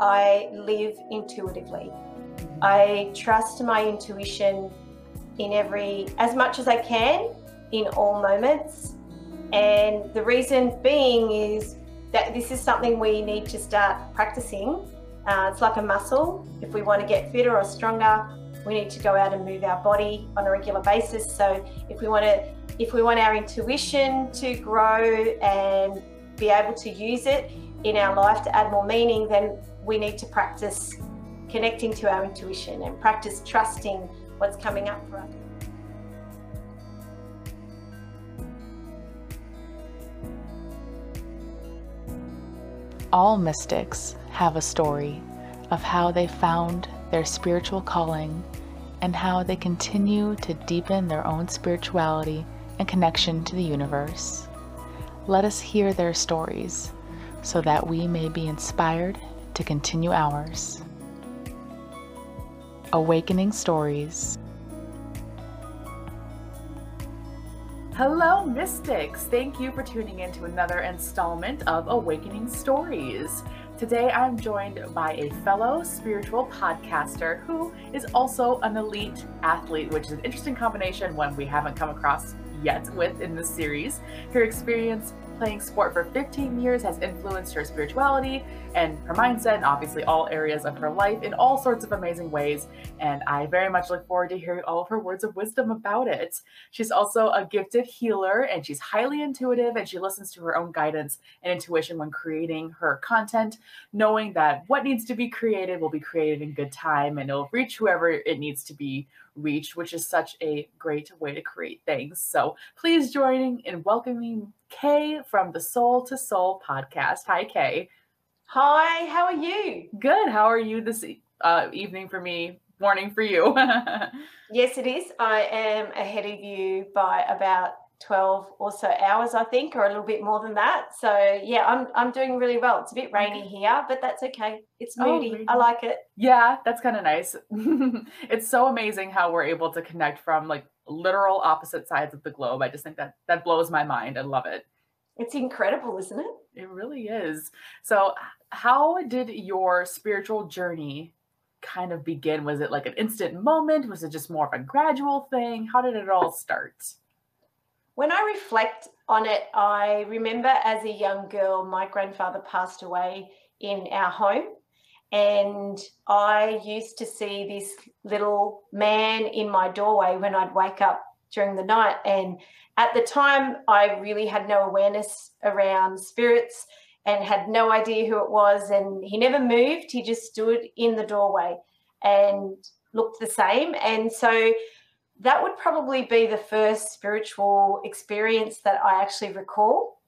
I live intuitively. I trust my intuition in every, as much as I can, in all moments. And the reason being is that this is something we need to start practicing. Uh, it's like a muscle. If we want to get fitter or stronger, we need to go out and move our body on a regular basis. So if we want to, if we want our intuition to grow and be able to use it in our life to add more meaning, then we need to practice connecting to our intuition and practice trusting what's coming up for us. All mystics have a story of how they found their spiritual calling and how they continue to deepen their own spirituality and connection to the universe. Let us hear their stories so that we may be inspired to continue ours. Awakening Stories. Hello, Mystics! Thank you for tuning in to another installment of Awakening Stories. Today I'm joined by a fellow spiritual podcaster who is also an elite athlete, which is an interesting combination, one we haven't come across yet with in this series. Her experience playing sport for 15 years has influenced her spirituality and her mindset, and obviously all areas of her life in all sorts of amazing ways. And I very much look forward to hearing all of her words of wisdom about it. She's also a gifted healer, and she's highly intuitive, and she listens to her own guidance and intuition when creating her content, knowing that what needs to be created will be created in good time and it'll reach whoever it needs to be reached, which is such a great way to create things. So please join in welcoming Kaye from the Soul 2 Soul podcast. Hi, Kaye. Hi, how are you? Good. How are you this uh, evening for me? Morning for you. yes, it is. I am ahead of you by about 12 or so hours, I think, or a little bit more than that. So yeah, I'm I'm doing really well. It's a bit rainy okay. here, but that's okay. It's oh, moody. Oh, I like it. Yeah, that's kind of nice. it's so amazing how we're able to connect from like literal opposite sides of the globe. I just think that that blows my mind. I love it. It's incredible, isn't it? It really is. So, how did your spiritual journey kind of begin? Was it like an instant moment? Was it just more of a gradual thing? How did it all start? When I reflect on it, I remember as a young girl, my grandfather passed away in our home. And I used to see this little man in my doorway when I'd wake up during the night. And at the time, I really had no awareness around spirits and had no idea who it was. And he never moved, he just stood in the doorway and looked the same. And so that would probably be the first spiritual experience that I actually recall.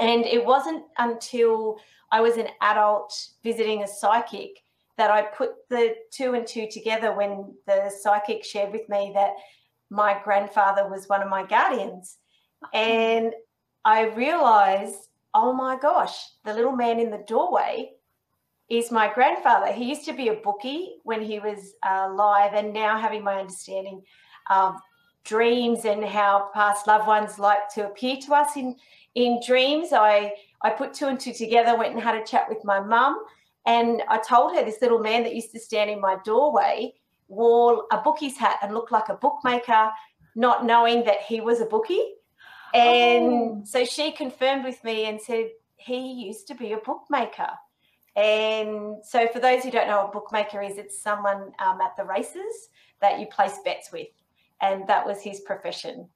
And it wasn't until I was an adult visiting a psychic that I put the two and two together when the psychic shared with me that my grandfather was one of my guardians. And I realized, oh my gosh, the little man in the doorway is my grandfather. He used to be a bookie when he was uh, alive, and now having my understanding of dreams and how past loved ones like to appear to us in in dreams. I I put two and two together, went and had a chat with my mum, and I told her this little man that used to stand in my doorway wore a bookie's hat and looked like a bookmaker, not knowing that he was a bookie. And oh. so she confirmed with me and said he used to be a bookmaker. And so, for those who don't know what bookmaker is, it's someone um, at the races that you place bets with and that was his profession.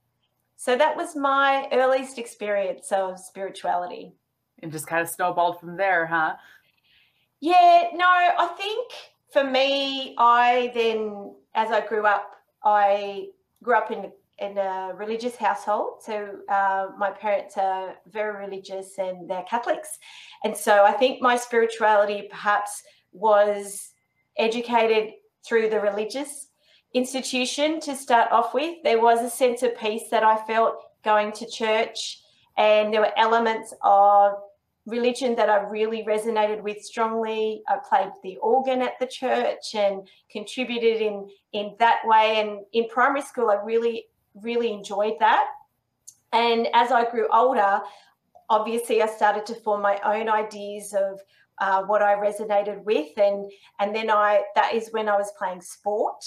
So that was my earliest experience of spirituality. And just kind of snowballed from there, huh? Yeah, no, I think for me, I then, as I grew up, I grew up in in a religious household. So uh, my parents are very religious and they're Catholics, and so I think my spirituality perhaps was educated through the religious institution to start off with. There was a sense of peace that I felt going to church, and there were elements of religion that I really resonated with strongly. I played the organ at the church and contributed in in that way. And in primary school, I really really enjoyed that. And as I grew older, obviously, I started to form my own ideas of uh, what I resonated with, and and then I that is when I was playing sport,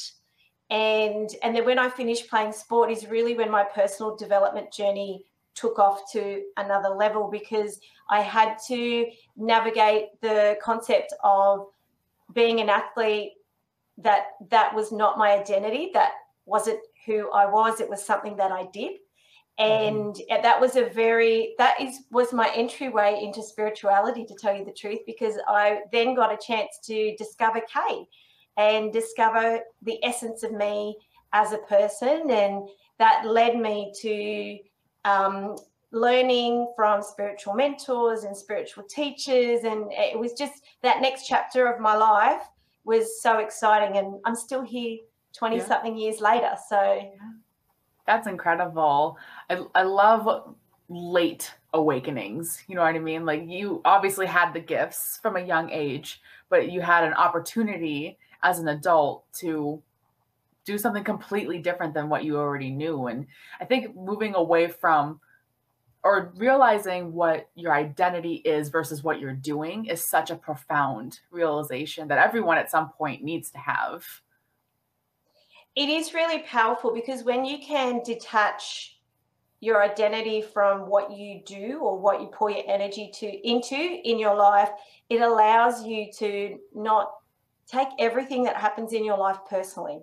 and and then when I finished playing sport is really when my personal development journey took off to another level because I had to navigate the concept of being an athlete that that was not my identity that wasn't who I was it was something that I did mm-hmm. and mm-hmm. that was a very that is was my entryway into spirituality to tell you the truth because I then got a chance to discover Kaye and discover the essence of me as a person and that led me to um, learning from spiritual mentors and spiritual teachers. And it was just that next chapter of my life was so exciting. And I'm still here 20 yeah. something years later. So that's incredible. I, I love late awakenings. You know what I mean? Like you obviously had the gifts from a young age, but you had an opportunity as an adult to do something completely different than what you already knew. And I think moving away from or realizing what your identity is versus what you're doing is such a profound realization that everyone at some point needs to have. It is really powerful because when you can detach your identity from what you do or what you pour your energy to into in your life, it allows you to not take everything that happens in your life personally.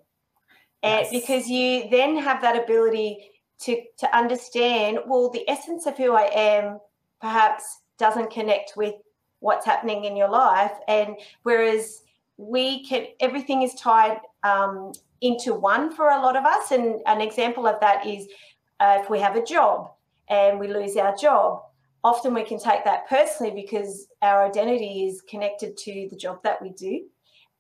Yes. And because you then have that ability to to understand well the essence of who i am perhaps doesn't connect with what's happening in your life and whereas we can everything is tied um, into one for a lot of us and an example of that is uh, if we have a job and we lose our job often we can take that personally because our identity is connected to the job that we do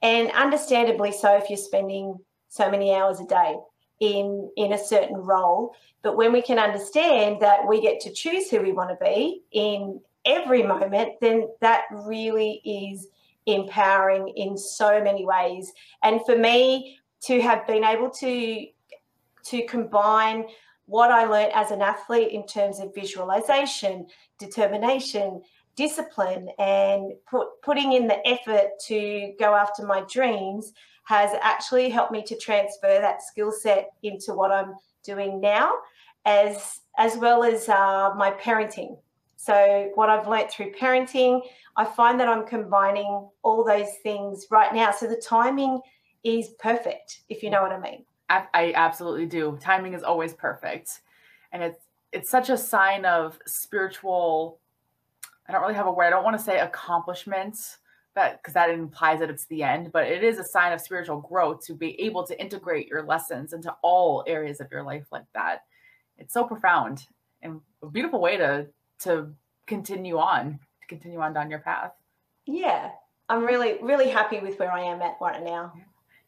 and understandably so if you're spending so many hours a day in in a certain role. But when we can understand that we get to choose who we want to be in every moment then that really is empowering in so many ways. And for me to have been able to to combine what I learned as an athlete in terms of visualization, determination, discipline, and put, putting in the effort to go after my dreams has actually helped me to transfer that skill set into what I'm doing now, as as well as uh, my parenting. So what I've learnt through parenting, I find that I'm combining all those things right now. So the timing is perfect, if you know what I mean. I, I absolutely do. Timing is always perfect, and it's it's such a sign of spiritual. I don't really have a word. I don't want to say accomplishment that because that implies that it's the end, but it is a sign of spiritual growth to be able to integrate your lessons into all areas of your life like that. It's so profound and a beautiful way to to continue on, to continue on down your path. Yeah. I'm really, really happy with where I am at right now.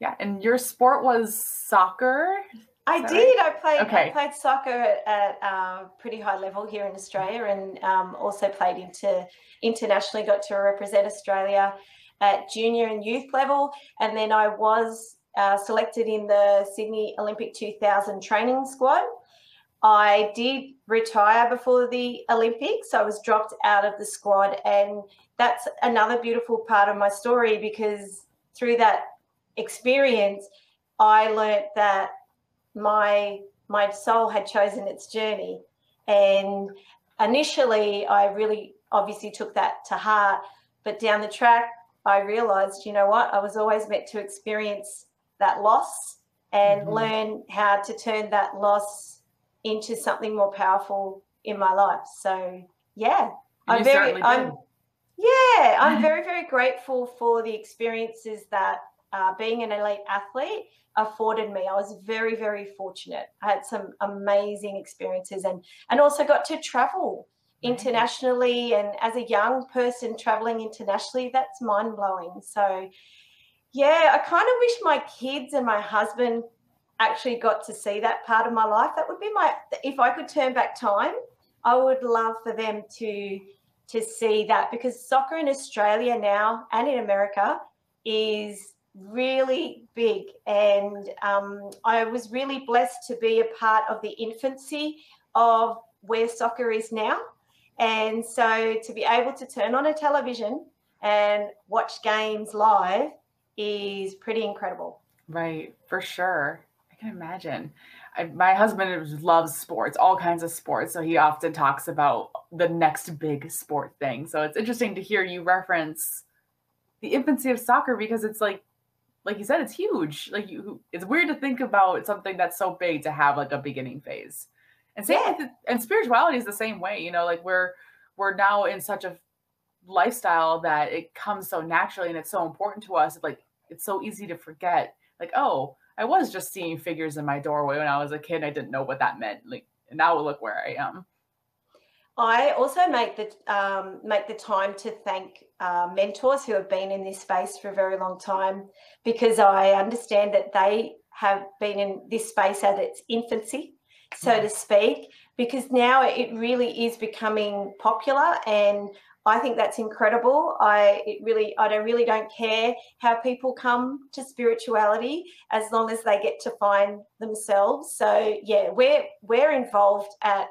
Yeah. And your sport was soccer? I did. I played. Okay. I played soccer at, at uh, pretty high level here in Australia, and um, also played into internationally. Got to represent Australia at junior and youth level, and then I was uh, selected in the Sydney Olympic 2000 training squad. I did retire before the Olympics. I was dropped out of the squad, and that's another beautiful part of my story because through that experience, I learnt that my my soul had chosen its journey. And initially i really obviously took that to heart but down the track i realized you know what? I was always meant to experience that loss and mm-hmm. learn how to turn that loss into something more powerful in my life. So yeah i'm very i'm yeah i'm very very grateful for the experiences that uh, being an elite athlete afforded me. I was very, very fortunate. I had some amazing experiences and and also got to travel internationally. And as a young person traveling internationally, that's mind blowing. So, yeah, I kind of wish my kids and my husband actually got to see that part of my life. That would be my if I could turn back time, I would love for them to to see that because soccer in Australia now and in America is really big. And um, I was really blessed to be a part of the infancy of where soccer is now. And so to be able to turn on a television and watch games live is pretty incredible. Right, for sure. I can imagine. I, my husband loves sports, all kinds of sports. So he often talks about the next big sport thing. So it's interesting to hear you reference the infancy of soccer because it's like, like you said, it's huge. Like you, it's weird to think about something that's so big to have like a beginning phase. And same yeah. with, and spirituality is the same way. You know, like we're we're now in such a lifestyle that it comes so naturally and it's so important to us. Like it's so easy to forget. Like oh, I was just seeing figures in my doorway when I was a kid. I didn't know what that meant. Like now look where I am. I also make the um, make the time to thank uh, mentors who have been in this space for a very long time, because I understand that they have been in this space at its infancy, so mm. to speak. Because now it really is becoming popular, and I think that's incredible. I it really I don't really don't care how people come to spirituality as long as they get to find themselves. So yeah, we're we're involved at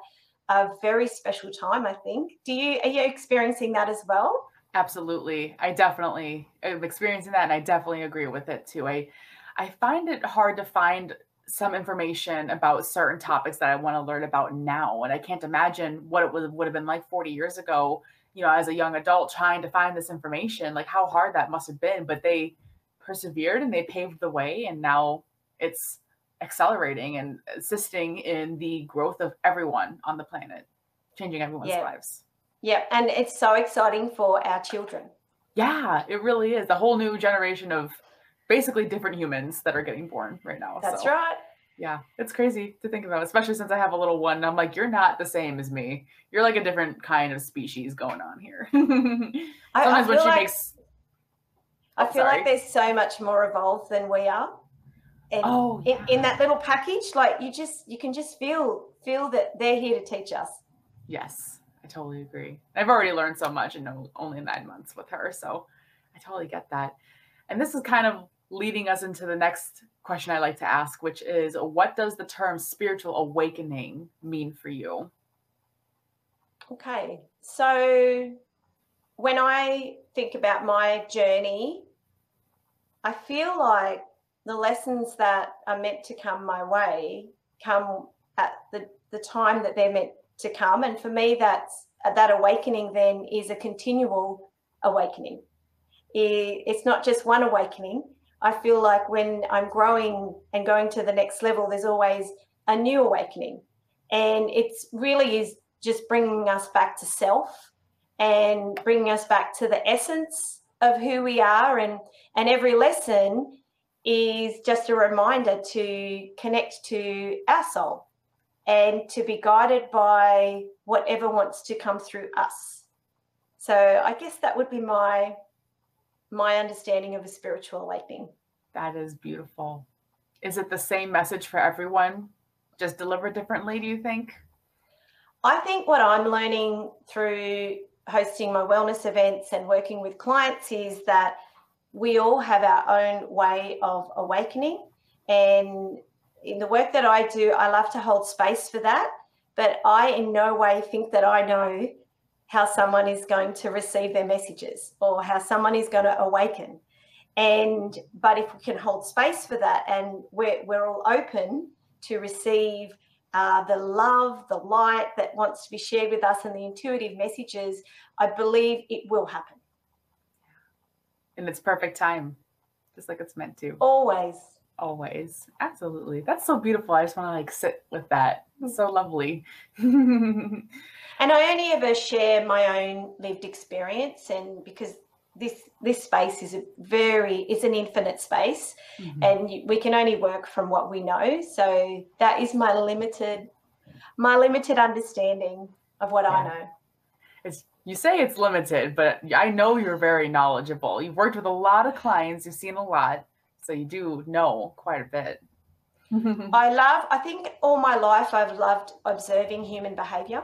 a very special time, I think. Do you are you experiencing that as well? Absolutely. I definitely am experiencing that and I definitely agree with it too. I I find it hard to find some information about certain topics that I want to learn about now. And I can't imagine what it would, would have been like 40 years ago you know, as a young adult trying to find this information, like how hard that must have been. But they persevered and they paved the way, and now it's accelerating and assisting in the growth of everyone on the planet, changing everyone's yeah. lives. Yeah, and it's so exciting for our children. Yeah, it really is. The whole new generation of basically different humans that are getting born right now. That's so. right yeah, it's crazy to think about, especially since I have a little one. I'm like, you're not the same as me. You're like a different kind of species going on here. Sometimes I, I when she like, makes, I feel sorry. like there's so much more evolved than we are. And oh, yeah. in, in that little package, like you just you can just feel feel that they're here to teach us. Yes, I totally agree. I've already learned so much in only nine months with her, so I totally get that. And this is kind of leading us into the next question I like to ask, which is what does the term spiritual awakening mean for you? Okay. So when I think about my journey, I feel like the lessons that are meant to come my way come at the, the time that they're meant to come. And for me, that's that awakening then is a continual awakening. It's not just one awakening, I feel like when I'm growing and going to the next level, there's always a new awakening. And it's really is just bringing us back to self and bringing us back to the essence of who we are. And, and every lesson is just a reminder to connect to our soul and to be guided by whatever wants to come through us. So I guess that would be my my understanding of a spiritual awakening. That is beautiful. Is it the same message for everyone, just delivered differently, do you think? I think what I'm learning through hosting my wellness events and working with clients is that we all have our own way of awakening. And in the work that I do, I love to hold space for that. But I in no way think that I know how someone is going to receive their messages or how someone is going to awaken. And but if we can hold space for that and we're, we're all open to receive uh, the love, the light that wants to be shared with us and the intuitive messages, I believe it will happen. In its perfect time, just like it's meant to. Always. Always. Absolutely. That's so beautiful. I just want to like sit with that. It's so lovely. And I only ever share my own lived experience, and because this this space is a very is an infinite space, mm-hmm. and we can only work from what we know. So that is my limited my limited understanding of what yeah. I know. You say it's limited, but I know you're very knowledgeable. You've worked with a lot of clients, you've seen a lot, so you do know quite a bit. I love, I think all my life I've loved observing human behavior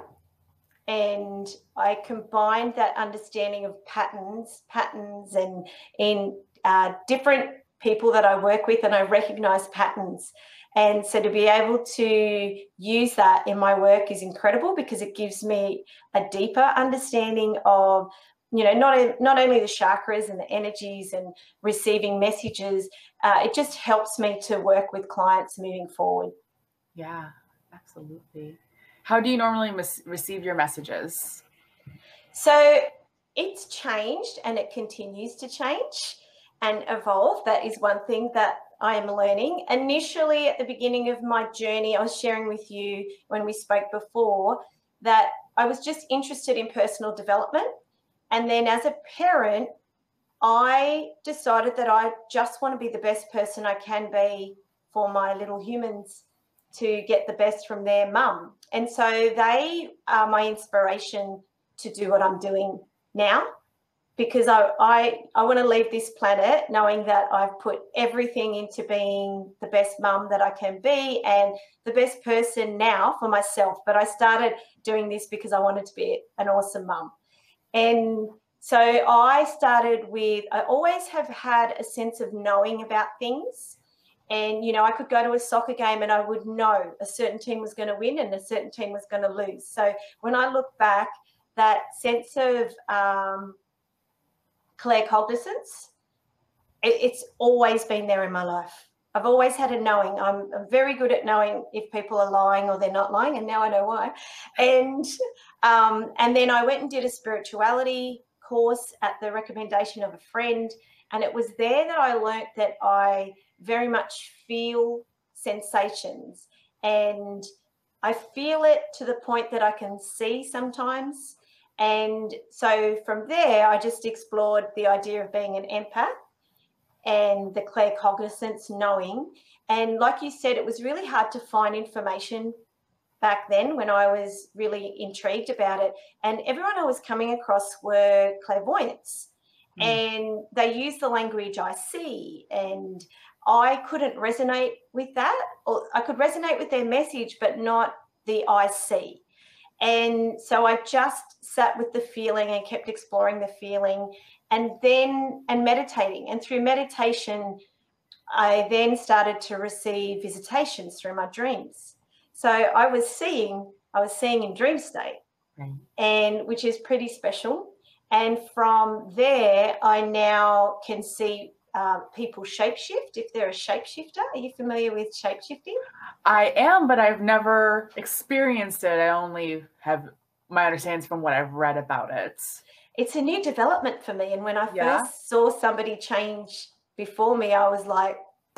and I combined that understanding of patterns, patterns, and in uh, different people that I work with, and I recognize patterns. And so to be able to use that in my work is incredible because it gives me a deeper understanding of you know not not only the chakras and the energies and receiving messages uh, it just helps me to work with clients moving forward. Yeah absolutely. How do you normally mis- receive your messages? So it's changed and it continues to change and evolve. That is one thing that I am learning. Initially, at the beginning of my journey, I was sharing with you when we spoke before that I was just interested in personal development and then as a parent, I decided that I just want to be the best person I can be for my little humans to get the best from their mum. And so they are my inspiration to do what I'm doing now because I, I, I want to leave this planet knowing that I've put everything into being the best mum that I can be and the best person now for myself. But I started doing this because I wanted to be an awesome mum. And so I started with, I always have had a sense of knowing about things. And, you know, I could go to a soccer game and I would know a certain team was going to win and a certain team was going to lose. So when I look back, that sense of um, claircognizance, it, it's always been there in my life. I've always had a knowing. I'm, very good at knowing if people are lying or they're not lying, and now I know why. And um, and then I went and did a spirituality course at the recommendation of a friend, and it was there that I learnt that I very much feel sensations, and I feel it to the point that I can see sometimes. And so from there, I just explored the idea of being an empath and the claircognizance knowing. And like you said, it was really hard to find information back then when I was really intrigued about it. And everyone I was coming across were clairvoyants. Mm. And they used the language I see. And I couldn't resonate with that. Or I could resonate with their message, but not the I see. And so I just sat with the feeling and kept exploring the feeling and then and meditating. And through meditation i then started to receive visitations through my dreams. So i was seeing i was seeing in dream state. Right. and which is pretty special. And from there i now can see uh, people shapeshift if they're a shapeshifter are you familiar with shapeshifting i am but i've never experienced it i only have my understanding from what i've read about it it's a new development for me. And when I yeah. first saw somebody change before me, I was like,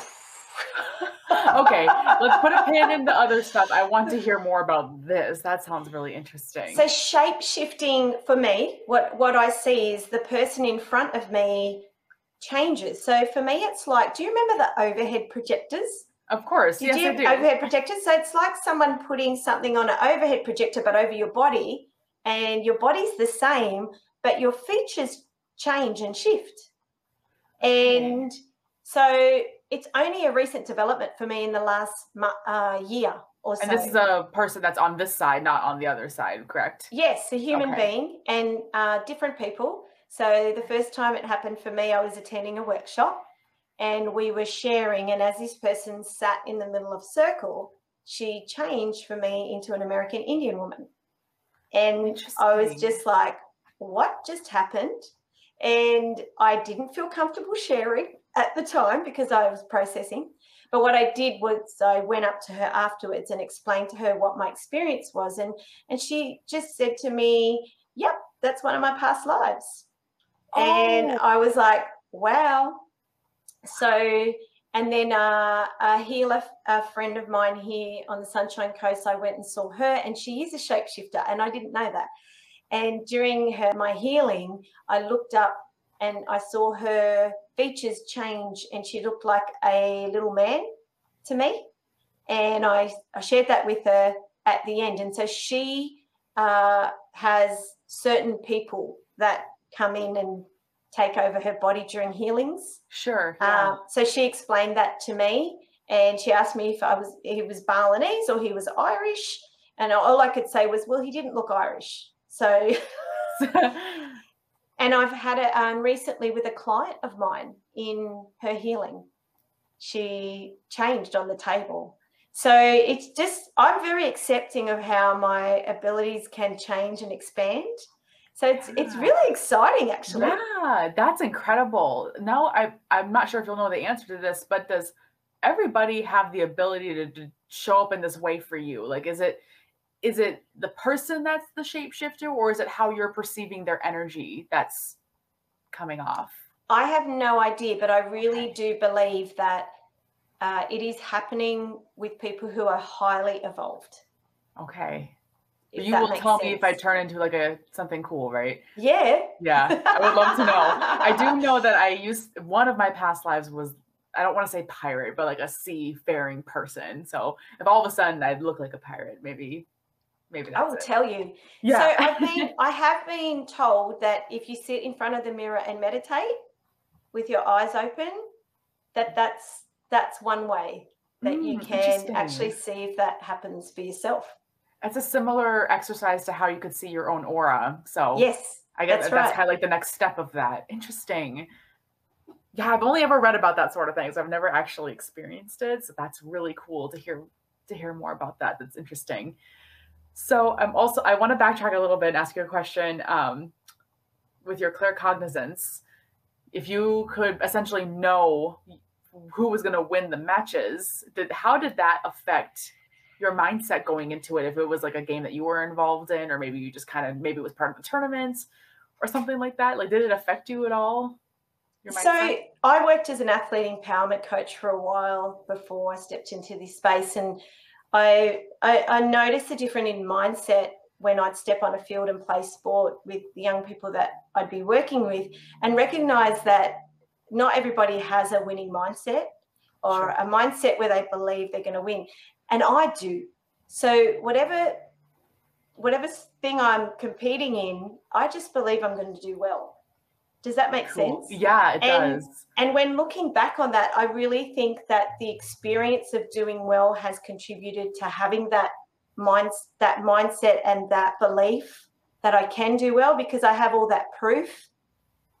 okay, let's put a pin in the other stuff. I want to hear more about this. That sounds really interesting. So shape shifting for me, what what I see is the person in front of me changes. So for me, it's like, do you remember the overhead projectors? Of course, Did yes, you I do. Overhead projectors. So it's like someone putting something on an overhead projector, but over your body, and your body's the same, but your features change and shift. And so it's only a recent development for me in the last uh, year or so. And this is a person that's on this side, not on the other side, correct? Yes, a human okay. being and uh, different people. So the first time it happened for me, I was attending a workshop and we were sharing. And as this person sat in the middle of circle, she changed for me into an American Indian woman. And I was just like, what just happened? And I didn't feel comfortable sharing at the time because I was processing. But what I did was I went up to her afterwards and explained to her what my experience was. And, and she just said to me, Yep, that's one of my past lives. Oh. And I was like, Wow. So, and then uh, a healer, a friend of mine here on the Sunshine Coast, I went and saw her, and she is a shapeshifter, and I didn't know that. And during her my healing, I looked up and I saw her features change, and she looked like a little man to me. And I, I shared that with her at the end. And so she uh, has certain people that come in and take over her body during healings. Sure. Yeah. Uh, so she explained that to me, and she asked me if I was he was Balinese or he was Irish, and all I could say was, well, he didn't look Irish. So, and I've had it um, recently with a client of mine in her healing. She changed on the table. So it's just, I'm very accepting of how my abilities can change and expand. So it's it's really exciting actually. Yeah, that's incredible. Now I I'm not sure if you'll know the answer to this, but does everybody have the ability to, to show up in this way for you? Like is it is it the person that's the shapeshifter or is it how you're perceiving their energy that's coming off? I have no idea, but I really okay. do believe that uh, it is happening with people who are highly evolved. Okay. You will tell sense. me if I turn into like a something cool, right? Yeah. Yeah. I would love to know. I do know that I used one of my past lives was I don't want to say pirate, but like a seafaring person. So if all of a sudden I'd look like a pirate, maybe maybe I will it. tell you. Yeah. So I've been I have been told that if you sit in front of the mirror and meditate with your eyes open, that that's that's one way that mm, you can actually see if that happens for yourself. It's a similar exercise to how you could see your own aura. So yes, I guess that's, right. that's kind of like the next step of that. Interesting. Yeah, I've only ever read about that sort of things. So I've never actually experienced it, so that's really cool to hear to hear more about that. That's interesting. So I'm also I want to backtrack a little bit and ask you a question. Um, with your claircognizance, if you could essentially know who was going to win the matches, did how did that affect your mindset going into it? If it was like a game that you were involved in, or maybe you just kind of maybe it was part of the tournaments or something like that. Like, did it affect you at all? So I worked as an athlete empowerment coach for a while before I stepped into this space, and I, I, I noticed a difference in mindset when I'd step on a field and play sport with the young people that I'd be working with, and recognize that not everybody has a winning mindset or sure. a mindset where they believe they're going to win, and I do. So whatever whatever thing I'm competing in, I just believe I'm going to do well. Does that make cool. sense? Yeah, it and, does. And when looking back on that, I really think that the experience of doing well has contributed to having that mind that mindset and that belief that I can do well because I have all that proof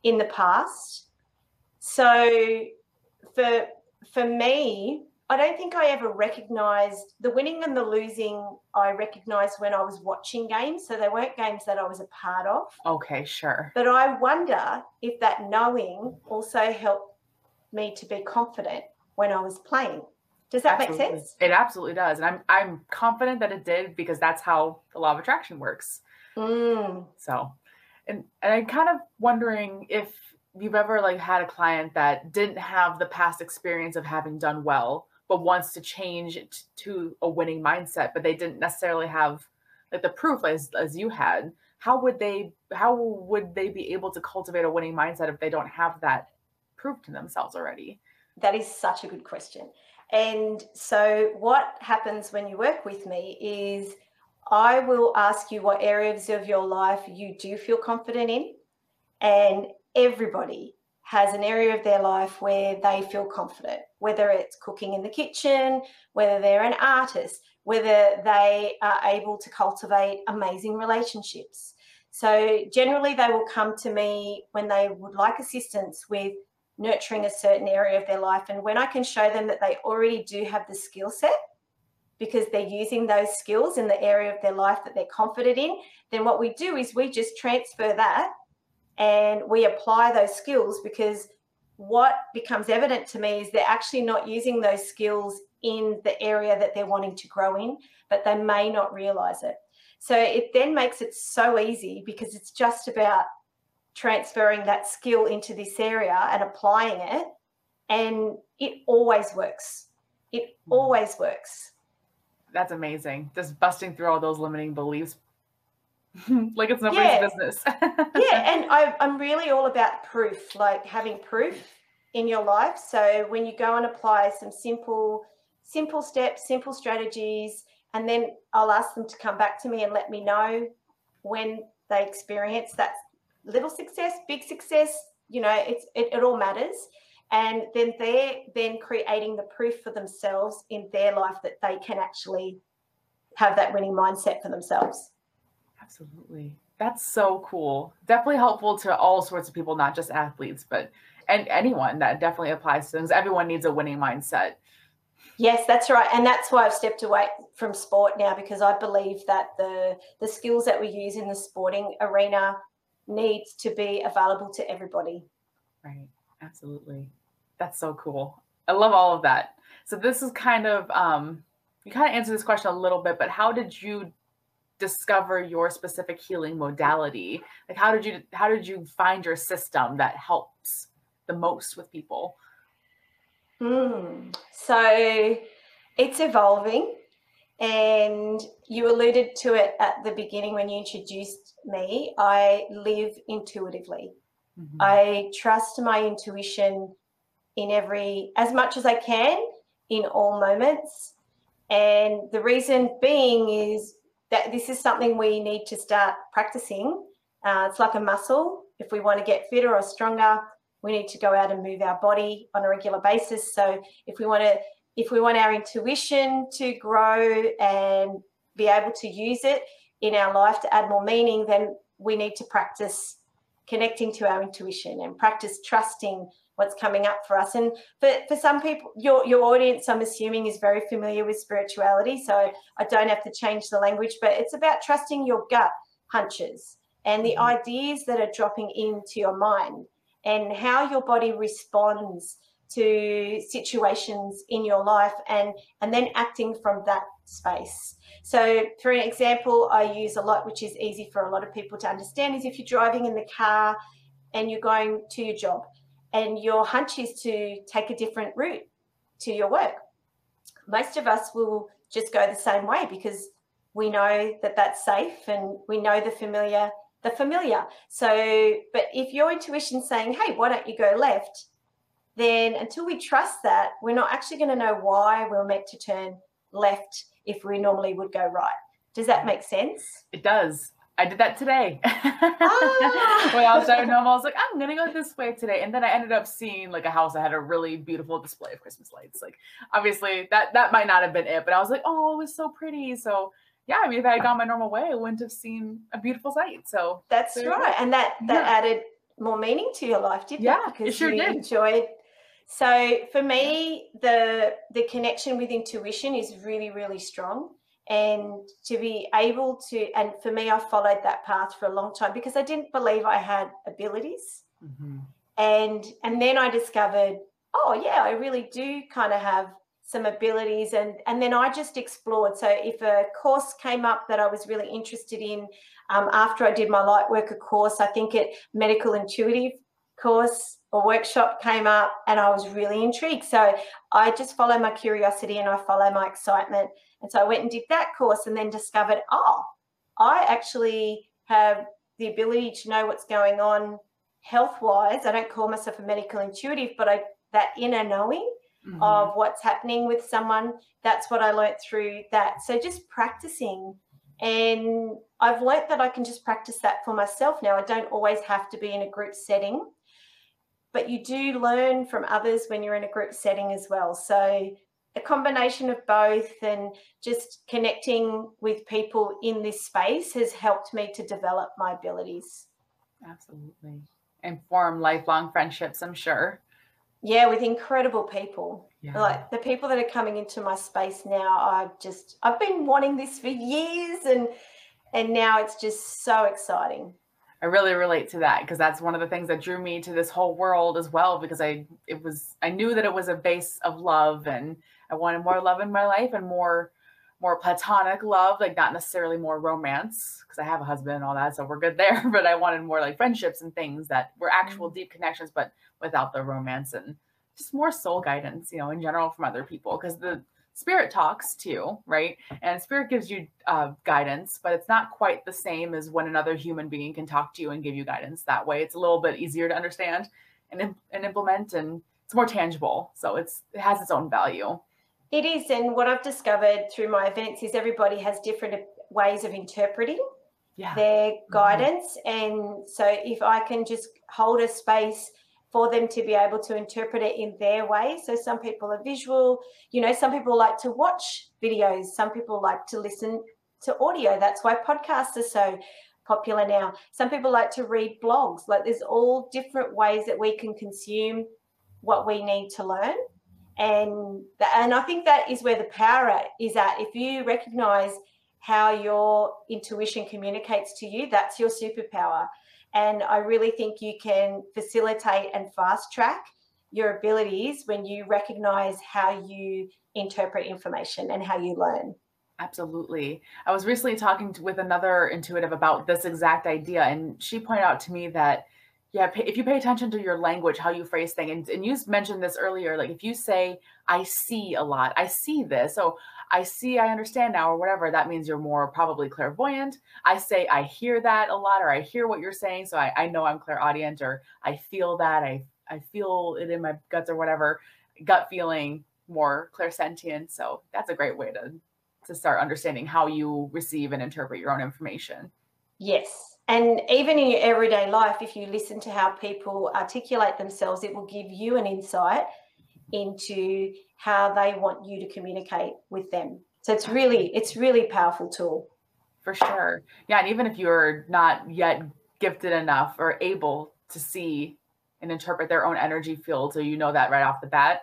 in the past. So for for me, I don't think I ever recognized the winning and the losing. I recognized when I was watching games. So they weren't games that I was a part of. Okay, sure. But I wonder if that knowing also helped me to be confident when I was playing. Does that absolutely. make sense? It absolutely does. And I'm I'm confident that it did because that's how the law of attraction works. Mm. So and and I'm kind of wondering if you've ever like had a client that didn't have the past experience of having done well but wants to change to a winning mindset, but they didn't necessarily have like the proof as as you had. How would they how would they be able to cultivate a winning mindset if they don't have that proof to themselves already? That is such a good question. And so what happens when you work with me is I will ask you what areas of your life you do feel confident in. And everybody has an area of their life where they feel confident, whether it's cooking in the kitchen, whether they're an artist, whether they are able to cultivate amazing relationships. So, generally, they will come to me when they would like assistance with nurturing a certain area of their life. And when I can show them that they already do have the skill set, because they're using those skills in the area of their life that they're confident in, then what we do is we just transfer that and we apply those skills because what becomes evident to me is they're actually not using those skills in the area that they're wanting to grow in, but they may not realize it. So it then makes it so easy because it's just about transferring that skill into this area and applying it. And it always works. It hmm. always works. That's amazing. Just busting through all those limiting beliefs like it's nobody's yeah. business. yeah, and I, I'm really all about proof, like having proof in your life. So when you go and apply some simple, simple steps, simple strategies, and then I'll ask them to come back to me and let me know when they experience that little success, big success. You know, it's it, it all matters. And then they're then creating the proof for themselves in their life that they can actually have that winning mindset for themselves. Absolutely. That's so cool. Definitely helpful to all sorts of people, not just athletes, but and anyone that definitely applies to things. Everyone needs a winning mindset. Yes, that's right. And that's why I've stepped away from sport now because I believe that the the skills that we use in the sporting arena needs to be available to everybody. Right. Absolutely. That's so cool. I love all of that. So this is kind of um you kind of answered this question a little bit, but how did you discover your specific healing modality? Like how did you how did you find your system that helps the most with people? Mm. So it's evolving. And you alluded to it at the beginning when you introduced me. I live intuitively. Mm-hmm. I trust my intuition in every, as much as I can, in all moments. And the reason being is that this is something we need to start practicing. Uh, it's like a muscle. If we want to get fitter or stronger, we need to go out and move our body on a regular basis. So if we want to, if we want our intuition to grow and be able to use it in our life to add more meaning, then we need to practice connecting to our intuition and practice trusting what's coming up for us. And for, for some people, your, your audience, I'm assuming, is very familiar with spirituality. So I don't have to change the language, but it's about trusting your gut hunches and the mm-hmm. ideas that are dropping into your mind and how your body responds to situations in your life and and then acting from that space so for an example i use a lot which is easy for a lot of people to understand is if you're driving in the car and you're going to your job and your hunch is to take a different route to your work most of us will just go the same way because we know that that's safe and we know the familiar the familiar. So, but if your intuition's saying, hey, why don't you go left? Then until we trust that, we're not actually going to know why we're meant to turn left if we normally would go right. Does that make sense? It does. I did that today. Ah. when I was driving home, I was like, I'm gonna go this way today. And then I ended up seeing like a house that had a really beautiful display of Christmas lights. Like obviously that that might not have been it, but I was like, oh, it was so pretty. So yeah, I mean, if I had gone my normal way, I wouldn't have seen a beautiful sight. So that's right, and that that yeah. added more meaning to your life, didn't yeah, it? Because it sure you did. enjoyed. So for me, the the connection with intuition is really really strong, and to be able to, and for me, I followed that path for a long time because I didn't believe I had abilities, mm-hmm. and and then I discovered, oh yeah, I really do kind of have some abilities and and then I just explored. So if a course came up that I was really interested in um, after I did my light worker course, I think it medical intuitive course or workshop came up and I was really intrigued. So I just follow my curiosity and I follow my excitement. And so I went and did that course and then discovered, oh, I actually have the ability to know what's going on health wise. I don't call myself a medical intuitive, but I that inner knowing mm-hmm. of what's happening with someone. That's what I learnt through that. So just practicing. And I've learnt that I can just practice that for myself now. I don't always have to be in a group setting, but you do learn from others when you're in a group setting as well. So a combination of both and just connecting with people in this space has helped me to develop my abilities. Absolutely. And form lifelong friendships, I'm sure yeah with incredible people yeah. like the people that are coming into my space now i've just i've been wanting this for years and and now it's just so exciting i really relate to that because that's one of the things that drew me to this whole world as well because i it was i knew that it was a base of love and i wanted more love in my life and more more platonic love like not necessarily more romance because i have a husband and all that so we're good there but i wanted more like friendships and things that were actual mm-hmm. deep connections but without the romance and just more soul guidance, you know, in general from other people because the spirit talks too, right? And spirit gives you uh, guidance, but it's not quite the same as when another human being can talk to you and give you guidance that way. It's a little bit easier to understand and, and implement, and it's more tangible. So it's it has its own value. It is, and what I've discovered through my events is everybody has different ways of interpreting yeah. their mm-hmm. guidance, mm-hmm. and so if I can just hold a space for them to be able to interpret it in their way. So some people are visual, you know, some people like to watch videos, some people like to listen to audio. That's why podcasts are so popular now. Some people like to read blogs. Like there's all different ways that we can consume what we need to learn. And and I think that is where the power is at. If you recognize how your intuition communicates to you, that's your superpower And I really think you can facilitate and fast track your abilities when you recognize how you interpret information and how you learn. Absolutely. I was recently talking to, with another intuitive about this exact idea, and she pointed out to me that yeah, if you pay attention to your language, how you phrase things, and, and you mentioned this earlier, like if you say, I see a lot, I see this. So I see, I understand now, or whatever, that means you're more probably clairvoyant. I say, I hear that a lot, or I hear what you're saying. So I, I know I'm clairaudient, or I feel that, I, I feel it in my guts, or whatever, gut feeling, more clairsentient. So that's a great way to, to start understanding how you receive and interpret your own information. Yes, and even in your everyday life, if you listen to how people articulate themselves, it will give you an insight into how they want you to communicate with them. So it's really, it's really powerful tool. For sure. Yeah. And even if you're not yet gifted enough or able to see and interpret their own energy field, so you know that right off the bat,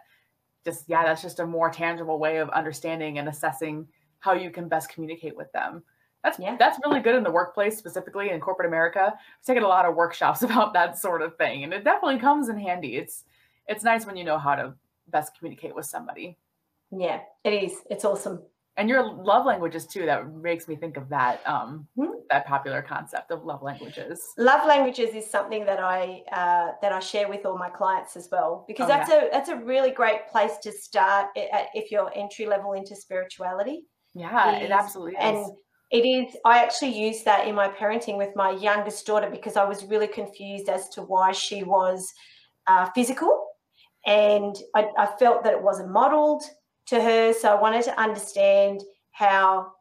just yeah, that's just a more tangible way of understanding and assessing how you can best communicate with them. That's yeah. that's really good in the workplace, specifically in corporate America. I've taken a lot of workshops about that sort of thing, and it definitely comes in handy. It's it's nice when you know how to best communicate with somebody. Yeah, it is. It's awesome. And your love languages too. That makes me think of that um, mm-hmm. that popular concept of love languages. Love languages is something that I uh, that I share with all my clients as well because oh, that's yeah. a that's a really great place to start if you're entry level into spirituality. Yeah, is, it absolutely is. And it is, I actually used that in my parenting with my youngest daughter because I was really confused as to why she was uh, physical. And I, I felt that it wasn't modeled to her. So I wanted to understand how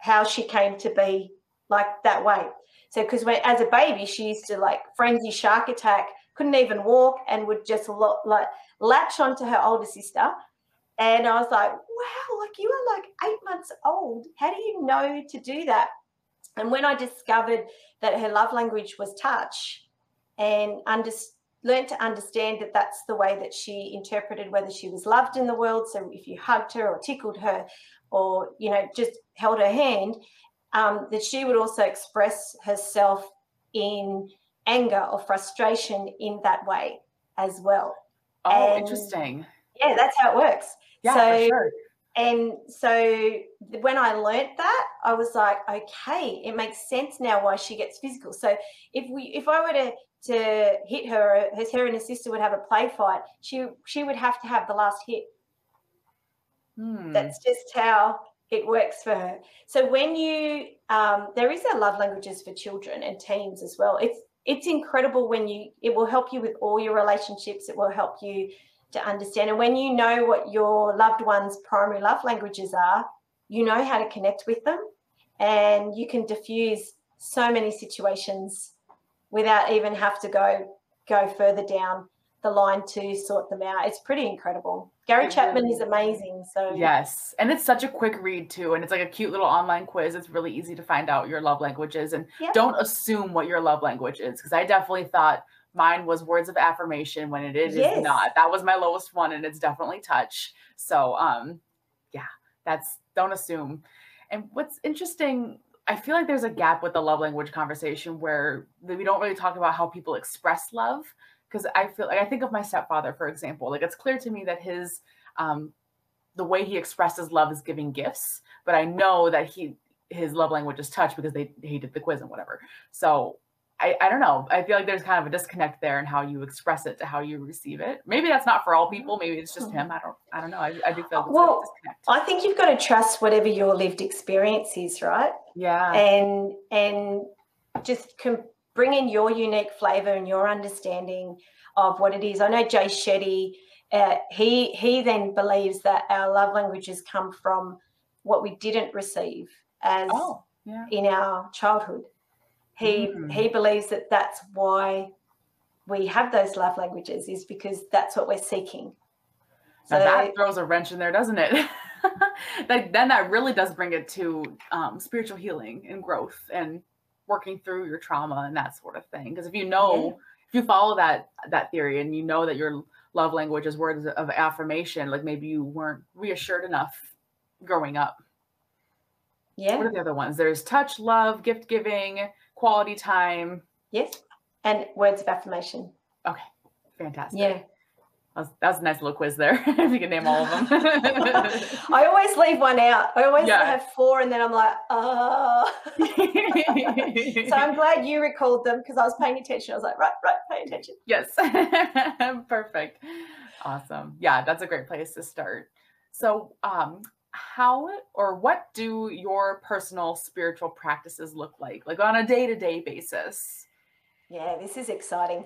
how she came to be like that way. So because when as a baby, she used to like frenzy shark attack, couldn't even walk, and would just lo- like latch onto her older sister and I was like, wow, like you are like eight months old. How do you know to do that? And when I discovered that her love language was touch and under, learned to understand that that's the way that she interpreted whether she was loved in the world. So if you hugged her or tickled her or, you know, just held her hand, um, that she would also express herself in anger or frustration in that way as well. Oh, and interesting. Yeah, that's how it works. Yeah, so, sure. And so when I learnt that, I was like, okay, it makes sense now why she gets physical. So if we, if I were to to hit her, her, her and her sister would have a play fight. She she would have to have the last hit. Hmm. That's just how it works for her. So when you, um, there is a love languages for children and teens as well. It's it's incredible when you. It will help you with all your relationships. It will help you to understand. And when you know what your loved one's primary love languages are, you know how to connect with them and you can diffuse so many situations without even have to go go further down the line to sort them out. It's pretty incredible. Gary Chapman is amazing. So yes, and it's such a quick read too, and it's like a cute little online quiz. It's really easy to find out your love languages, and don't assume what your love language is because I definitely thought Mine was words of affirmation when it is yes. not. That was my lowest one, and it's definitely touch. So, um, yeah, that's don't assume. And what's interesting, I feel like there's a gap with the love language conversation where we don't really talk about how people express love. Because I feel like I think of my stepfather, for example. Like it's clear to me that his um, the way he expresses love is giving gifts, but I know that he his love language is touch because they he did the quiz and whatever. So I, I don't know. I feel like there's kind of a disconnect there in how you express it to how you receive it. Maybe that's not for all mm-hmm. people. Maybe it's just mm-hmm. him. I don't. I don't know. I, I do feel uh, well. I think you've got to trust whatever your lived experience is, right? Yeah. And and just com- bring in your unique flavor and your understanding of what it is. I know Jay Shetty. Uh, he he then believes that our love languages come from what we didn't receive as oh, yeah. in our childhood. He mm. he believes that that's why we have those love languages is because that's what we're seeking. So now that throws a wrench in there, doesn't it? that, then that really does bring it to um, spiritual healing and growth and working through your trauma and that sort of thing. Because if you know, yeah. if you follow that that theory and you know that your love language is words of affirmation, like maybe you weren't reassured enough growing up. Yeah. What are the other ones? There's touch, love, gift giving, quality time. Yes. and words of affirmation. Okay, fantastic. Yeah. That was, that was a nice little quiz there. if you can name all of them. I always leave one out. I always Yeah. have four, and then I'm like, oh. so I'm glad you recalled them because I was paying attention. I was like, right, right, pay attention. yes. Perfect. Awesome. Yeah, that's a great place to start. So, um, how or what do your personal spiritual practices look like, like on a day to day basis? Yeah, this is exciting.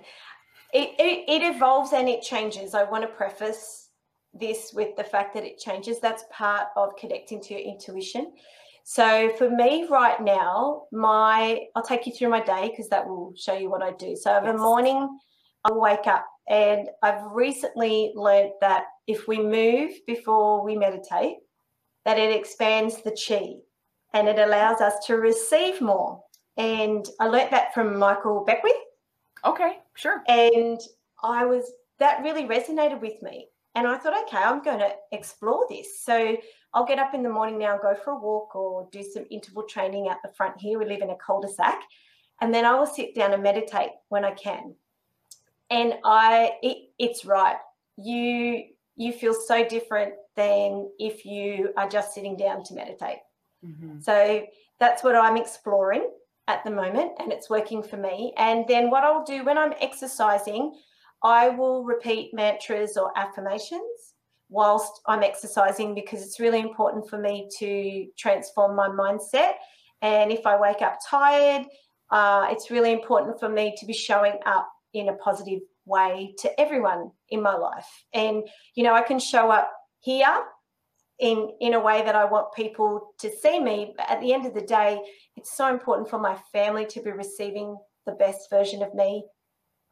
It, it it evolves and it changes. I want to preface this with the fact that it changes. That's part of connecting to your intuition. So for me right now, my I'll take you through my day because that will show you what I do. So Yes. morning, I'll wake up and I've recently learned that if we move before we meditate, that it expands the chi and it allows us to receive more. And I learnt that from Michael Beckwith Okay, sure. and I was that really resonated with me. And I thought, okay, I'm going to explore this. So I'll get up in the morning now, go for a walk or do some interval training out the front here. We live in a cul-de-sac. And then I will sit down and meditate when I can. And I it, it's right. You you feel so different than if you are just sitting down to meditate. Mhm. So that's what I'm exploring at the moment, and it's working for me. And then what I'll do when I'm exercising, I will repeat mantras or affirmations whilst I'm exercising because it's really important for me to transform my mindset. And if I wake up tired, uh, it's really important for me to be showing up in a positive way to everyone in my life. And, you know, I can show up here in in a way that I want people to see me. But at the end of the day, it's so important for my family to be receiving the best version of me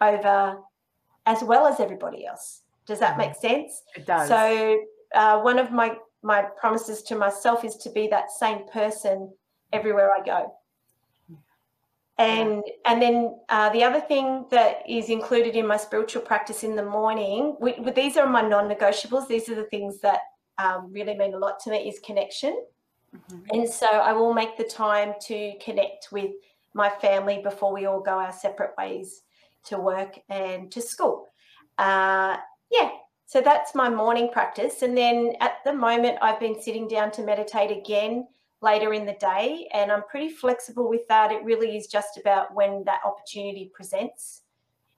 over as well as everybody else. Does that make sense? It does. So uh, one of my my promises to myself is to be that same person everywhere I go. And and then uh, the other thing that is included in my spiritual practice in the morning, we, these are my non-negotiables. These are the things that um, really mean a lot to me is connection. Mhm. And so I will make the time to connect with my family before we all go our separate ways to work and to school. Uh, yeah, so that's my morning practice. And then at the moment, I've been sitting down to meditate again later in the day, and I'm pretty flexible with that. It really is just about when that opportunity presents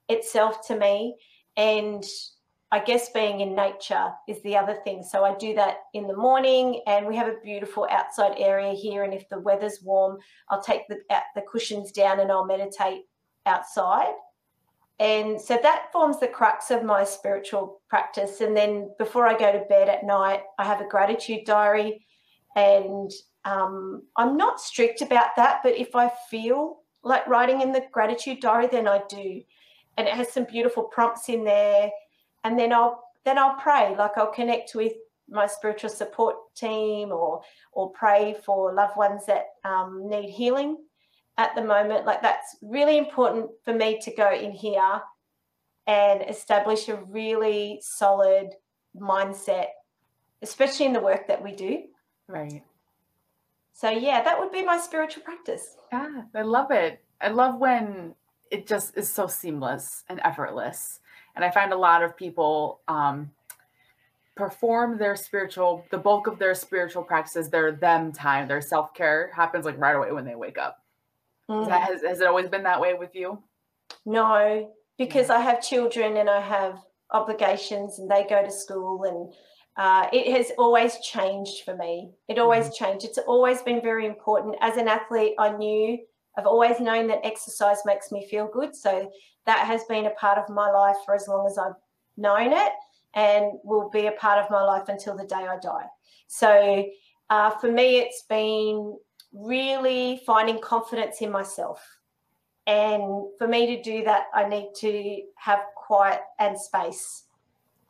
itself to me. And I guess being in nature is the other thing. So I do that in the morning, and we have a beautiful outside area here. And if the weather's warm, I'll take the the cushions down and I'll meditate outside. And so that forms the crux of my spiritual practice. And then before I go to bed at night, I have a gratitude diary, and um, I'm not strict about that. But if I feel like writing in the gratitude diary, then I do. And it has some beautiful prompts in there and then I'll then I'll pray. Like I'll connect with my spiritual support team, or or pray for loved ones that um, need healing at the moment. Like that's really important for me to go in here and establish a really solid mindset, especially in the work that we do. Right. So yeah, that would be my spiritual practice. Yeah, I love it. I love when it just is so seamless and effortless. And I find a lot of people um, perform their spiritual, the bulk of their spiritual practices, their them time, their self care happens like right away when they wake up. Mm. that, has, has it always been that way with you? No, because I have children and I have obligations and they go to school and uh, it has always changed for me. It always changed. It's always been very important. As an athlete, I knew, I've always known that exercise makes me feel good. So that has been a part of my life for as long as I've known it and will be a part of my life until the day I die. So uh, for me, it's been really finding confidence in myself. And for me to do that, I need to have quiet and space.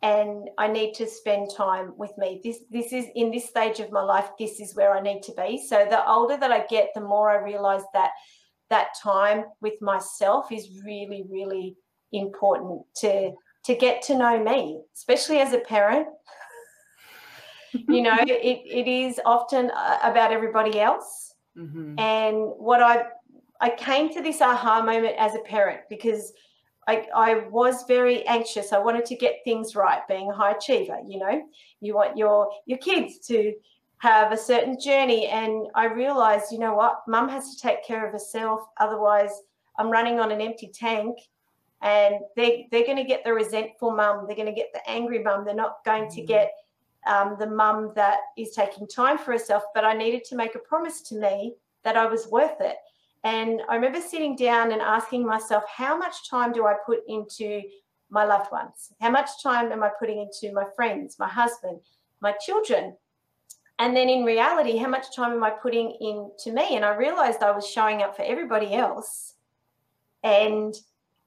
And I need to spend time with me. This this is in this stage of my life, this is where I need to be. So the older that I get, the more I realize that that time with myself is really, really important to to get to know me, especially as a parent. you know, it, it is often uh, about everybody else Mhm. and what I I came to this aha moment as a parent because I, I was very anxious. I wanted to get things right, being a high achiever. You know, you want your your kids to have a certain journey, and I realized, you know what, Mum has to take care of herself. Otherwise, I'm running on an empty tank, and they they're going to get the resentful mum. They're going to get the angry mum. They're not going to mm. get um, the mum that is taking time for herself. But I needed to make a promise to me that I was worth it. And I remember sitting down and asking myself, how much time do I put into my loved ones? How much time am I putting into my friends, my husband, my children? And then in reality, how much time am I putting into me? And I realized I was showing up for everybody else. And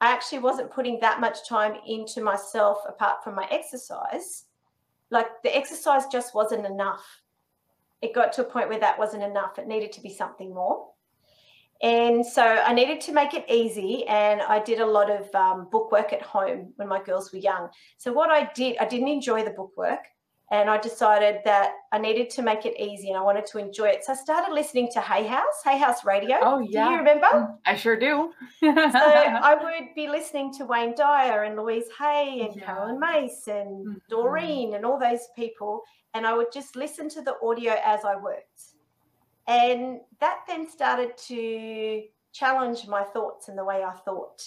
I actually wasn't putting that much time into myself apart from my exercise. Like the exercise just wasn't enough. It got to a point where that wasn't enough. It needed to be something more. And so I needed to make it easy. And I did a lot of um, book work at home when my girls were young. So, what I did, I didn't enjoy the bookwork. And I decided that I needed to make it easy and I wanted to enjoy it. So I started listening to Hay House, Hay House Radio. Oh, yeah. Do you remember? Mm, I sure do. so I would be listening to Wayne Dyer and Louise Hay and yeah. Caroline Myss and mm-hmm. Doreen and all those people. And I would just listen to the audio as I worked. And that then started to challenge my thoughts and the way I thought.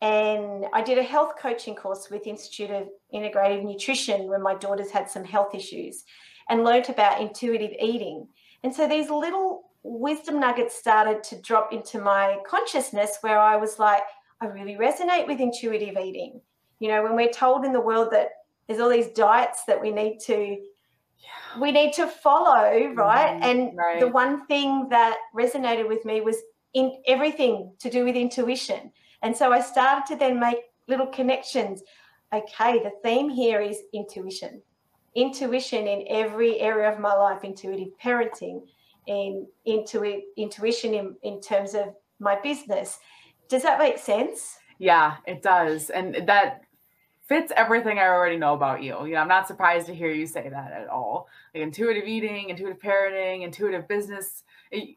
And I did a health coaching course with Institute of Integrative Nutrition when my daughters had some health issues and learnt about intuitive eating. And so these little wisdom nuggets started to drop into my consciousness where I was like, I really resonate with intuitive eating. You know, when we're told in the world that there's all these diets that we need to we need to follow, right? Mm-hmm. And right. the one thing that resonated with me was in everything to do with intuition. And so I started to then make little connections. Okay, the theme here is intuition. Intuition in every area of my life, intuitive parenting, in intu- intuition in, in terms of my business. Does that make sense? Yeah, it does. And that fits everything I already know about you. You know, I'm not surprised to hear you say that at all. Like intuitive eating, intuitive parenting, intuitive business,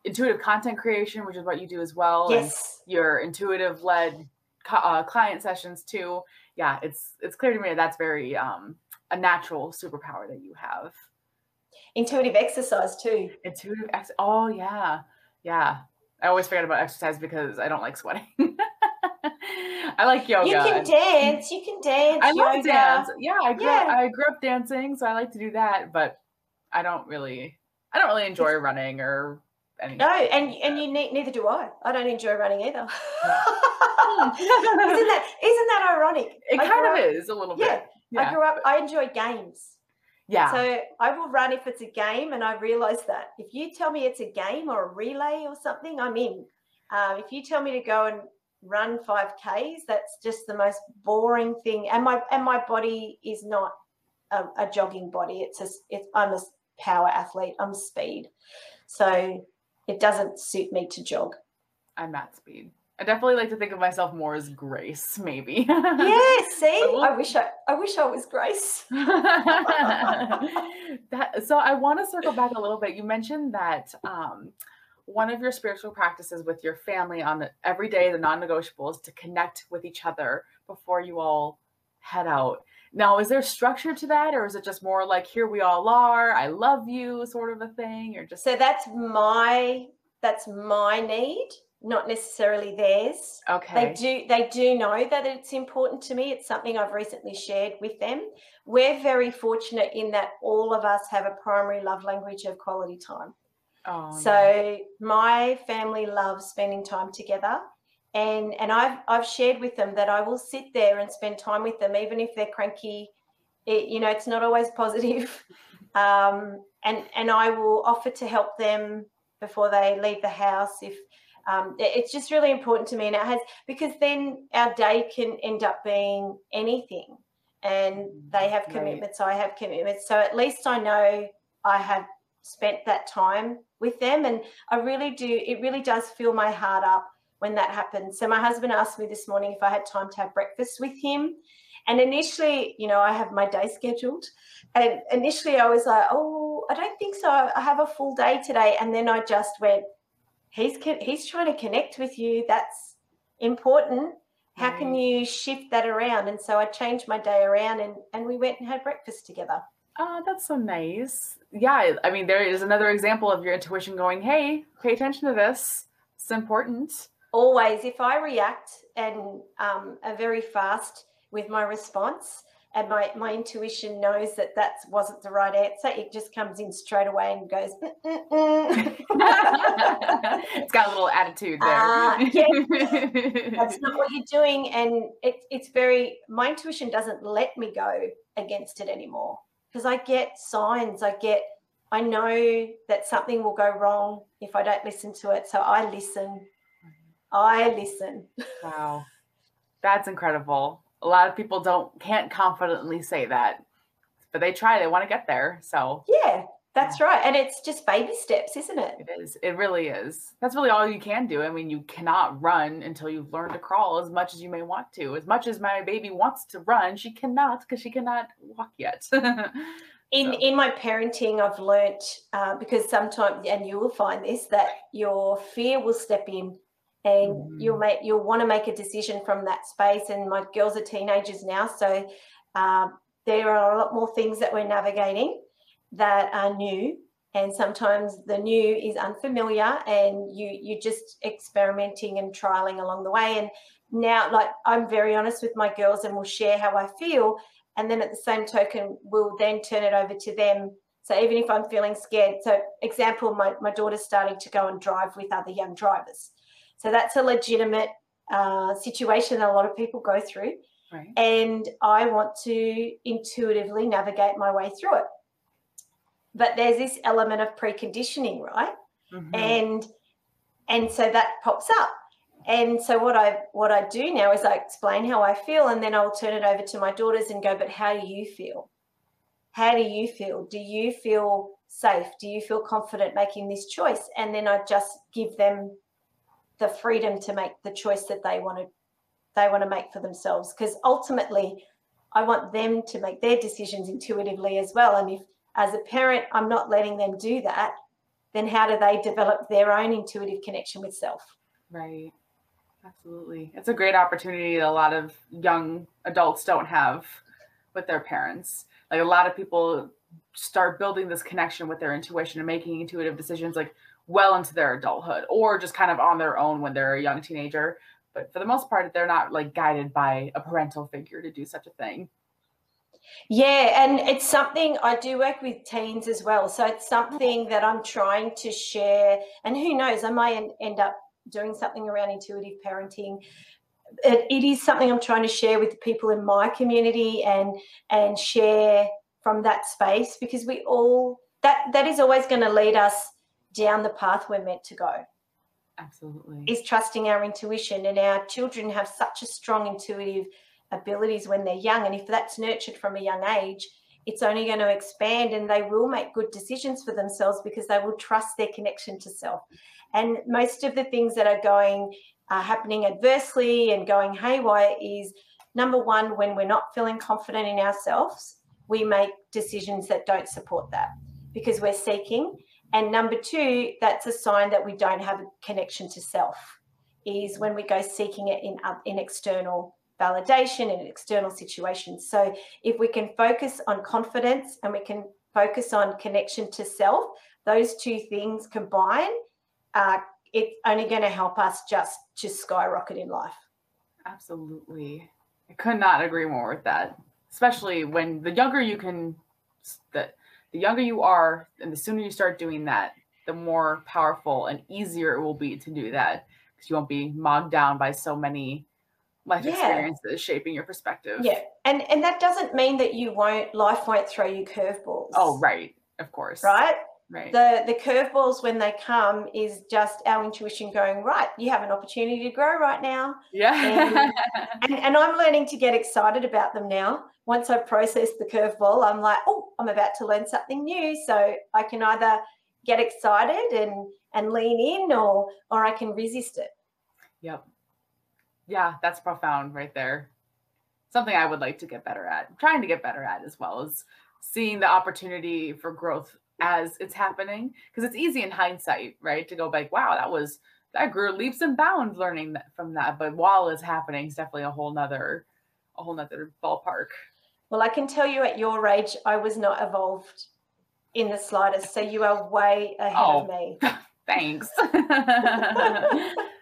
intuitive content creation, which is what you do as well. Yes. Your intuitive led uh, client sessions too. Yeah, it's it's clear to me that that's very um, a natural superpower that you have. Intuitive exercise too. Intuitive ex. Oh yeah, yeah. I always forget about exercise because I don't like sweating. I like yoga. You can dance. You can dance. I love dance. Yeah, I grew yeah. up, I grew up dancing, so I like to do that. But I don't really, I don't really enjoy running or anything. No, and and you ne- neither do I. I don't enjoy running either. isn't that isn't that ironic? It I kind of up, is a little yeah, bit. Yeah, I grew up. I enjoy games. Yeah. So I will run if it's a game, and I realize that if you tell me it's a game or a relay or something, I'm in. Um, if you tell me to go and run 5Ks, that's just the most boring thing. And my and my body is not a, a jogging body. It's a it's I'm a power athlete. I'm speed, so it doesn't suit me to jog. I'm at speed. I definitely like to think of myself more as Grace, maybe. yeah, see, I wish I, I wish I was Grace. that, so I want to circle back a little bit. You mentioned that um, one of your spiritual practices with your family on the, every day, the non-negotiables, to connect with each other before you all head out. Now, is there structure to that, or is it just more like "here we all are, I love you" sort of a thing, or just? So that's my that's my need, not necessarily theirs. Okay. They do they do know that it's important to me. It's something I've recently shared with them. We're very fortunate in that all of us have a primary love language of quality time. Oh, so yeah. my family loves spending time together. And, and I've, I've shared with them that I will sit there and spend time with them, even if they're cranky. It, you know, it's not always positive. Um, and, and I will offer to help them before they leave the house if um, it's just really important to me and it has because then our day can end up being anything and they have commitments right. i have commitments so at least i know i have spent that time with them. And I really do, it really does fill my heart up when that happens. So my husband asked me this morning if I had time to have breakfast with him. And initially, you know, I have my day scheduled. And initially I was like, oh, I don't think so. I have a full day today. And then I just went, he's he's trying to connect with you. That's important. How can mm. you shift that around? And so I changed my day around and, and we went and had breakfast together. Oh, that's so nice. Yeah, I mean, there is another example of your intuition going, hey, pay attention to this. It's important. Always, if I react and um, are very fast with my response, and my, my intuition knows that that wasn't the right answer, it just comes in straight away and goes, "Mm, mm, mm." it's got a little attitude there. Ah, that's not what you're doing. And it, it's very, my intuition doesn't let me go against it anymore because I get signs. I get, I know that something will go wrong if I don't listen to it. So I listen. I listen. Wow. That's incredible. A lot of people don't can't confidently say that. But they try, they want to get there. So Yeah, that's right. And it's just baby steps, isn't it? it is. It really is. That's really all you can do. I mean, you cannot run until you've learned to crawl as much as you may want to. As much as my baby wants to run, she cannot because she cannot walk yet. In So- in my parenting, I've learnt uh, because sometimes, and you will find this, that your fear will step in, and Mhm. you'll make you'll want to make a decision from that space. And my girls are teenagers now, so um, there are a lot more things that we're navigating that are new, and sometimes the new is unfamiliar, and you you're just experimenting and trialing along the way. And now, like I'm very honest with my girls, and will share how I feel and then at the same token we'll then turn it over to them so even if i'm feeling scared so example my, my daughter's starting to go and drive with other young drivers so that's a legitimate uh, situation that a lot of people go through right. and i want to intuitively navigate my way through it but there's this element of preconditioning right? Mhm. and and so that pops up. And so what i what i do now is i explain how i feel and then i'll turn it over to my daughters and go but how do you feel? How do you feel? Do you feel safe? Do you feel confident making this choice? And then i just give them the freedom to make the choice that they want to they want to make for themselves. Because ultimately i want them to make their decisions intuitively as well. And if as a parent i'm not letting them do that then how do they develop their own intuitive connection with self Right. Absolutely. It's a great opportunity that a lot of young adults don't have with their parents. Like a lot of people start building this connection with their intuition and making intuitive decisions like well into their adulthood or just kind of on their own when they're a young teenager. But for the most part, they're not like guided by a parental figure to do such a thing. Yeah, and it's something I do work with teens as well. So it's something that I'm trying to share. And who knows, I might end up doing something around intuitive parenting. It, it is something I'm trying to share with the people in my community and and share from that space because we all that that is always going to lead us down the path we're meant to go. Absolutely. is trusting our intuition and our children have such a strong intuitive abilities when they're young and if that's nurtured from a young age it's only going to expand and they will make good decisions for themselves because they will trust their connection to self. And most of the things that are going uh, happening adversely and going haywire is number one when we're not feeling confident in ourselves we make decisions that don't support that because we're seeking. And number two, that's a sign that we don't have a connection to self, is when we go seeking it in, uh, in external validation in external situations. So if we can focus on confidence and we can focus on connection to self, those two things combine, uh, it's only going to help us just just skyrocket in life. Absolutely. I could not agree more with that. Especially when the younger you can the the younger you are and the sooner you start doing that, the more powerful and easier it will be to do that because you won't be bogged down by so many life Yeah. experiences shaping your perspective. Yeah, and and that doesn't mean that you won't. Life won't throw you curveballs. Oh, right. Of course. right. Right. the the curveballs when they come is just our intuition going right you have an opportunity to grow right now yeah. and, and i'm learning to get excited about them now once i process the curveball i'm like oh i'm about to learn something new so i can either get excited and and lean in or or i can resist it Yep. Yeah, that's profound right there. Something I would like to get better at. I'm trying to get better at as well as seeing the opportunity for growth as it's happening because it's easy in hindsight, right, to go like, wow, that was that grew leaps and bounds learning that from that. But while it's happening, it's definitely a whole nother a whole nother ballpark. Well, I can tell you at your age, I was not evolved in the slightest. So you are way ahead oh, of me. Thanks.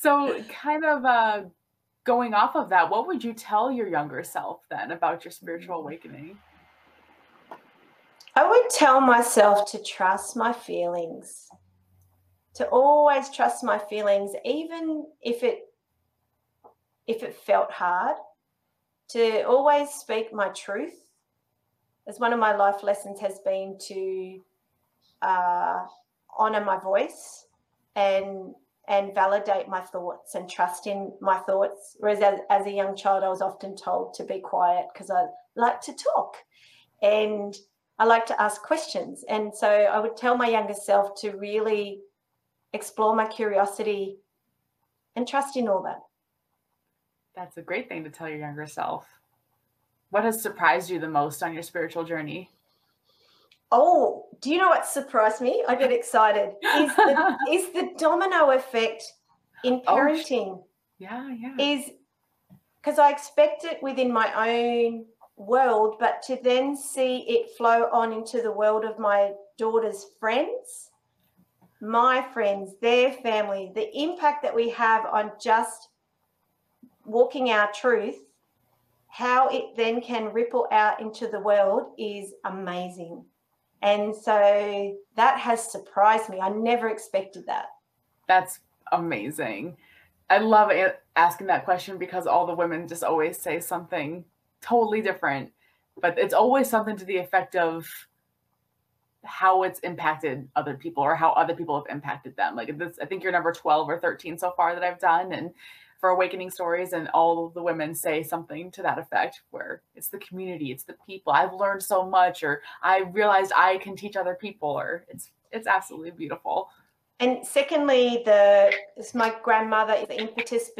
so, kind of uh, going off of that, what would you tell your younger self then about your spiritual awakening? I would tell myself to trust my feelings, to always trust my feelings, even if it if it felt hard, to always speak my truth. As one of my life lessons has been to uh, honor my voice and and validate my thoughts and trust in my thoughts. Whereas as, as a young child, I was often told to be quiet because I like to talk and I like to ask questions. And so I would tell my younger self to really explore my curiosity and trust in all that. That's a great thing to tell your younger self. What has surprised you the most on your spiritual journey? Oh, do you know what surprised me? I get excited. Is the, is the domino effect in oh, parenting? Oh, yeah, yeah. Is because I expect it within my own world, but to then see it flow on into the world of my daughter's friends, my friends, their family, the impact that we have on just walking our truth, how it then can ripple out into the world is amazing. And so that has surprised me. I never expected that. That's amazing. I love asking that question because all the women just always say something totally different, but it's always something to the effect of how it's impacted other people or how other people have impacted them. Like this, I think you're number 12 or 13 so far that I've done. And for awakening stories and all the women say something to that effect where it's the community it's the people i've learned so much or i realized i can teach other people or it's it's absolutely beautiful. And secondly the it's my grandmother is the impetus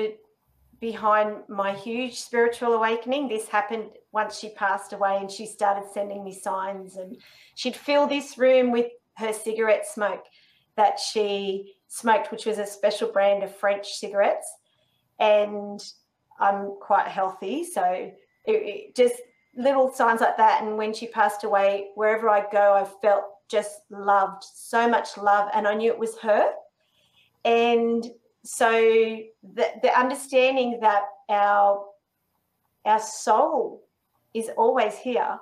behind my huge spiritual awakening. This happened once she passed away and she started sending me signs and she'd fill this room with her cigarette smoke that she smoked which was a special brand of french cigarettes and I'm quite healthy. So it, it just little signs like that. And when she passed away, wherever I go, I felt just loved, so much love, and I knew it was her. And so the, the understanding that our our soul is always here,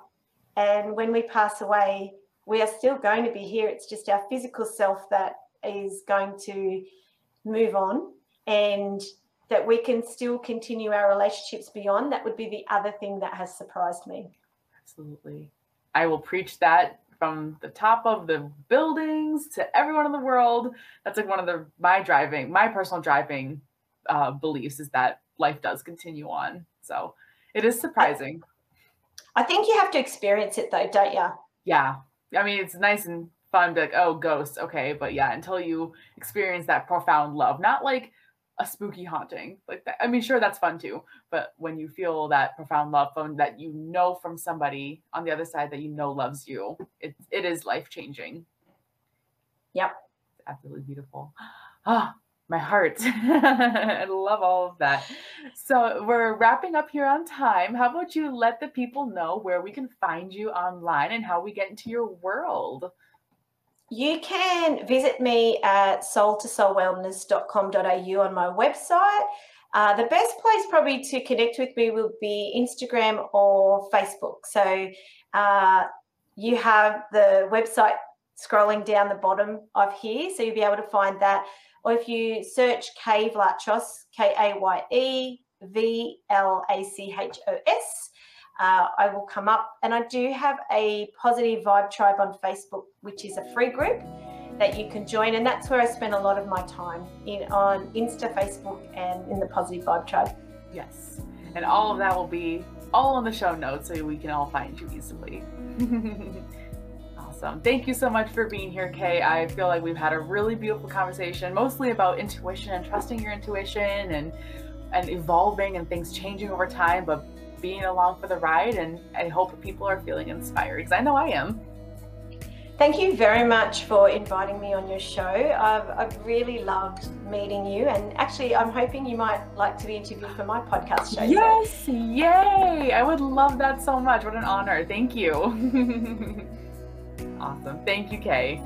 and when we pass away, we are still going to be here. It's just our physical self that is going to move on, and that we can still continue our relationships beyond. That would be the other thing that has surprised me. Absolutely. I will preach that from the top of the buildings to everyone in the world. That's like one of the my driving, my personal driving uh, beliefs is that life does continue on. So it is surprising. I think you have to experience it though, don't you? Yeah. I mean, it's nice and fun to like, oh, ghosts, okay. But yeah, until you experience that profound love, not like a spooky haunting like that. I mean, sure, that's fun too, but when you feel that profound love phone that you know from somebody on the other side that you know loves you, it it is life changing. Yep, it's absolutely beautiful. Ah, my heart. I love all of that. So we're wrapping up here on time. How about you let the people know where we can find you online and how we get into your world? You can visit me at soul2soulwellness.com.au on my website. Uh, the best place probably to connect with me will be Instagram or Facebook. So uh, you have the website scrolling down the bottom of here, so you'll be able to find that. Or if you search Kaye Vlachos, K A Y E V L A C H O S, uh, I will come up. And I do have a positive vibe tribe on Facebook, which is a free group that you can join. And that's where I spend a lot of my time in on Insta, Facebook, and in the positive vibe tribe. Yes. And all of that will be all on the show notes so we can all find you easily. awesome. Thank you so much for being here, Kaye. I feel like we've had a really beautiful conversation, mostly about intuition and trusting your intuition and and evolving and things changing over time, but being along for the ride. And I hope people are feeling inspired because I know I am. Thank you very much for inviting me on your show. I've, I've, really loved meeting you, and actually, I'm hoping you might like to be interviewed for my podcast show. Yes, so. yay! I would love that so much. What an honor. Thank you. awesome. Thank you, Kaye.